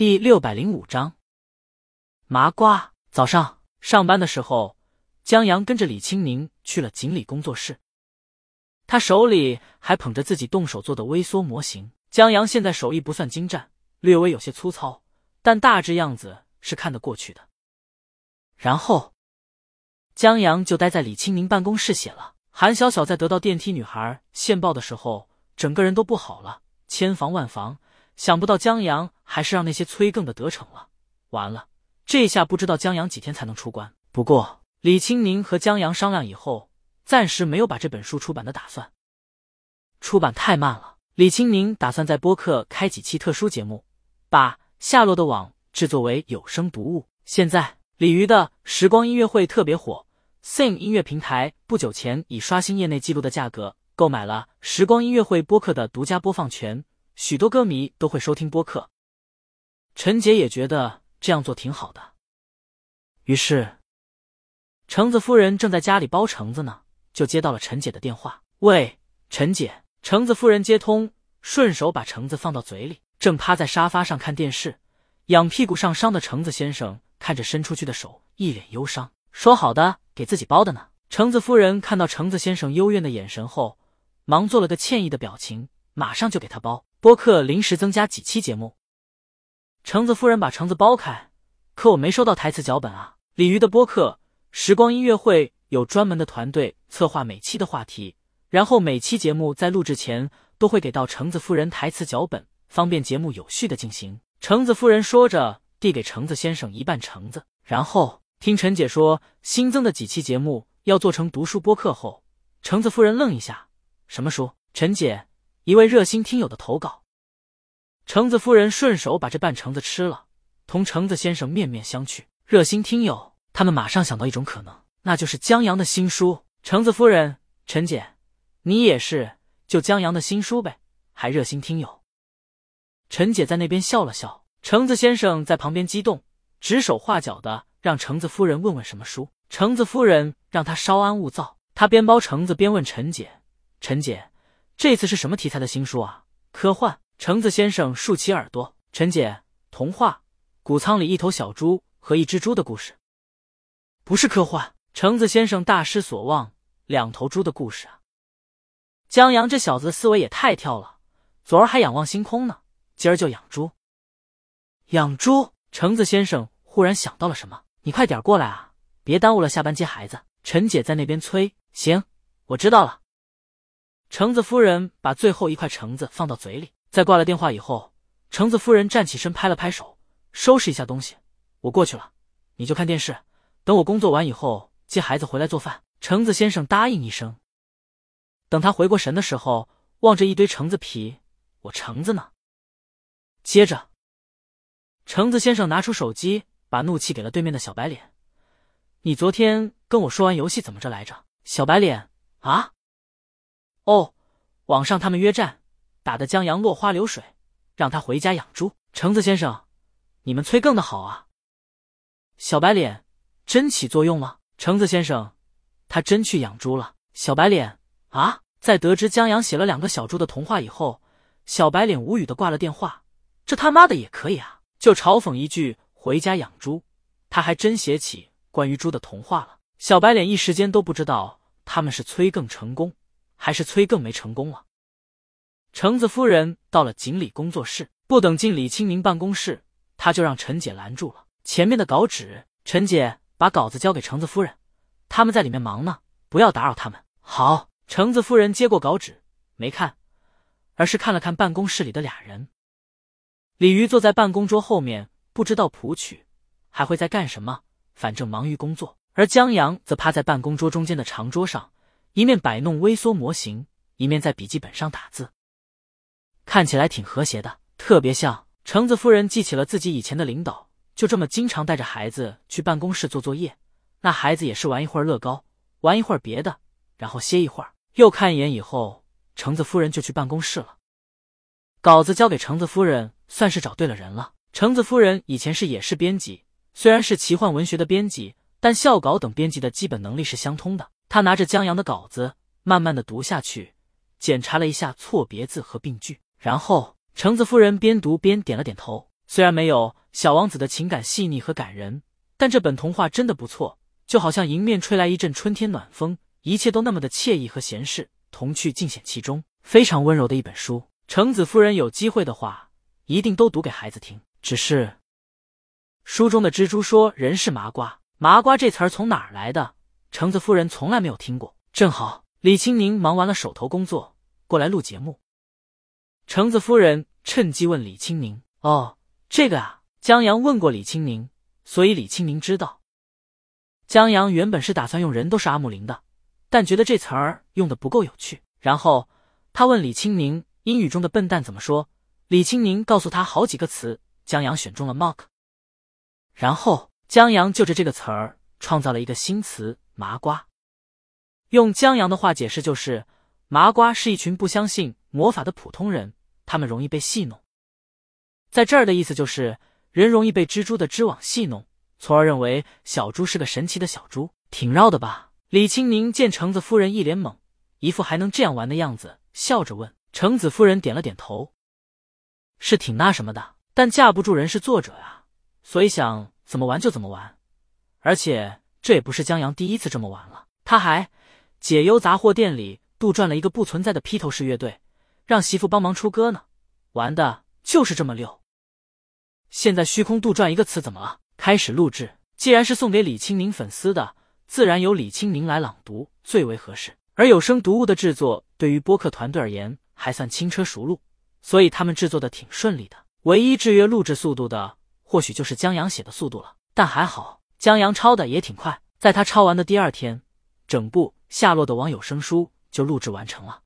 第六百零五章麻瓜。早上上班的时候，江阳跟着李青宁去了锦鲤工作室，他手里还捧着自己动手做的微缩模型。江阳现在手艺不算精湛，略微有些粗糙，但大致样子是看得过去的。然后，江阳就待在李青宁办公室写了。韩小小在得到电梯女孩线报的时候，整个人都不好了，千防万防。想不到江阳还是让那些催更的得逞了，完了，这下不知道江阳几天才能出关。不过李青宁和江阳商量以后，暂时没有把这本书出版的打算。出版太慢了，李青宁打算在播客开几期特殊节目，把《下落的网》制作为有声读物。现在鲤鱼的时光音乐会特别火，Sing 音乐平台不久前以刷新业内记录的价格购买了时光音乐会播客的独家播放权。许多歌迷都会收听播客，陈姐也觉得这样做挺好的。于是，橙子夫人正在家里剥橙子呢，就接到了陈姐的电话。喂，陈姐。橙子夫人接通，顺手把橙子放到嘴里，正趴在沙发上看电视，仰屁股上伤的橙子先生看着伸出去的手，一脸忧伤。说好的给自己包的呢？橙子夫人看到橙子先生幽怨的眼神后，忙做了个歉意的表情，马上就给他包。播客临时增加几期节目，橙子夫人把橙子剥开，可我没收到台词脚本啊！鲤鱼的播客时光音乐会有专门的团队策划每期的话题，然后每期节目在录制前都会给到橙子夫人台词脚本，方便节目有序的进行。橙子夫人说着，递给橙子先生一半橙子，然后听陈姐说新增的几期节目要做成读书播客后，橙子夫人愣一下：“什么书？”陈姐。一位热心听友的投稿，橙子夫人顺手把这半橙子吃了，同橙子先生面面相觑。热心听友，他们马上想到一种可能，那就是江阳的新书。橙子夫人，陈姐，你也是就江阳的新书呗？还热心听友？陈姐在那边笑了笑，橙子先生在旁边激动，指手画脚的让橙子夫人问问什么书。橙子夫人让他稍安勿躁，他边剥橙子边问陈姐：“陈姐。”这次是什么题材的新书啊？科幻。橙子先生竖起耳朵。陈姐，童话。谷仓里一头小猪和一只猪的故事。不是科幻。橙子先生大失所望。两头猪的故事啊。江阳这小子思维也太跳了。昨儿还仰望星空呢，今儿就养猪。养猪。橙子先生忽然想到了什么，你快点过来啊，别耽误了下班接孩子。陈姐在那边催。行，我知道了。橙子夫人把最后一块橙子放到嘴里，在挂了电话以后，橙子夫人站起身，拍了拍手，收拾一下东西，我过去了，你就看电视，等我工作完以后接孩子回来做饭。橙子先生答应一声。等他回过神的时候，望着一堆橙子皮，我橙子呢？接着，橙子先生拿出手机，把怒气给了对面的小白脸。你昨天跟我说完游戏怎么着来着？小白脸啊？哦，网上他们约战，打得江阳落花流水，让他回家养猪。橙子先生，你们催更的好啊！小白脸真起作用了。橙子先生，他真去养猪了。小白脸啊，在得知江阳写了两个小猪的童话以后，小白脸无语的挂了电话。这他妈的也可以啊！就嘲讽一句回家养猪，他还真写起关于猪的童话了。小白脸一时间都不知道他们是催更成功。还是催更没成功了。橙子夫人到了锦鲤工作室，不等进李清明办公室，他就让陈姐拦住了。前面的稿纸，陈姐把稿子交给橙子夫人，他们在里面忙呢，不要打扰他们。好。橙子夫人接过稿纸，没看，而是看了看办公室里的俩人。李鱼坐在办公桌后面，不知道谱曲，还会在干什么，反正忙于工作。而江阳则趴在办公桌中间的长桌上。一面摆弄微缩模型，一面在笔记本上打字，看起来挺和谐的，特别像橙子夫人记起了自己以前的领导，就这么经常带着孩子去办公室做作业。那孩子也是玩一会儿乐高，玩一会儿别的，然后歇一会儿，又看一眼以后，橙子夫人就去办公室了。稿子交给橙子夫人，算是找对了人了。橙子夫人以前是也是编辑，虽然是奇幻文学的编辑，但校稿等编辑的基本能力是相通的。他拿着江阳的稿子，慢慢的读下去，检查了一下错别字和病句，然后橙子夫人边读边点了点头。虽然没有小王子的情感细腻和感人，但这本童话真的不错，就好像迎面吹来一阵春天暖风，一切都那么的惬意和闲适，童趣尽显其中，非常温柔的一本书。橙子夫人有机会的话，一定都读给孩子听。只是书中的蜘蛛说：“人是麻瓜，麻瓜这词儿从哪儿来的？”橙子夫人从来没有听过。正好李青宁忙完了手头工作，过来录节目。橙子夫人趁机问李青宁：“哦。”这个啊，江阳问过李青宁，所以李青宁知道。江阳原本是打算用“人都是阿木林”的，但觉得这词儿用的不够有趣。然后他问李青宁，英语中的笨蛋怎么说？李青宁告诉他好几个词，江阳选中了 “mock”。然后江阳就着这个词儿创造了一个新词“麻瓜”。用江阳的话解释，就是麻瓜是一群不相信魔法的普通人，他们容易被戏弄。在这儿的意思就是，人容易被蜘蛛的织网戏弄，从而认为小猪是个神奇的小猪，挺绕的吧？李青宁见橙子夫人一脸懵，一副还能这样玩的样子，笑着问。橙子夫人点了点头，是挺那什么的，但架不住人是作者呀，所以想怎么玩就怎么玩。而且这也不是江阳第一次这么玩了，他还解忧杂货店里杜撰了一个不存在的披头士乐队，让媳妇帮忙出歌呢，玩的就是这么溜。现在虚空杜撰一个词怎么了？开始录制。既然是送给李青宁粉丝的，自然由李青宁来朗读最为合适。而有声读物的制作对于播客团队而言还算轻车熟路，所以他们制作的挺顺利的。唯一制约录制速度的，或许就是江阳写的速度了。但还好，江阳抄的也挺快，在他抄完的第二天，整部《夏洛的网友生书》就录制完成了。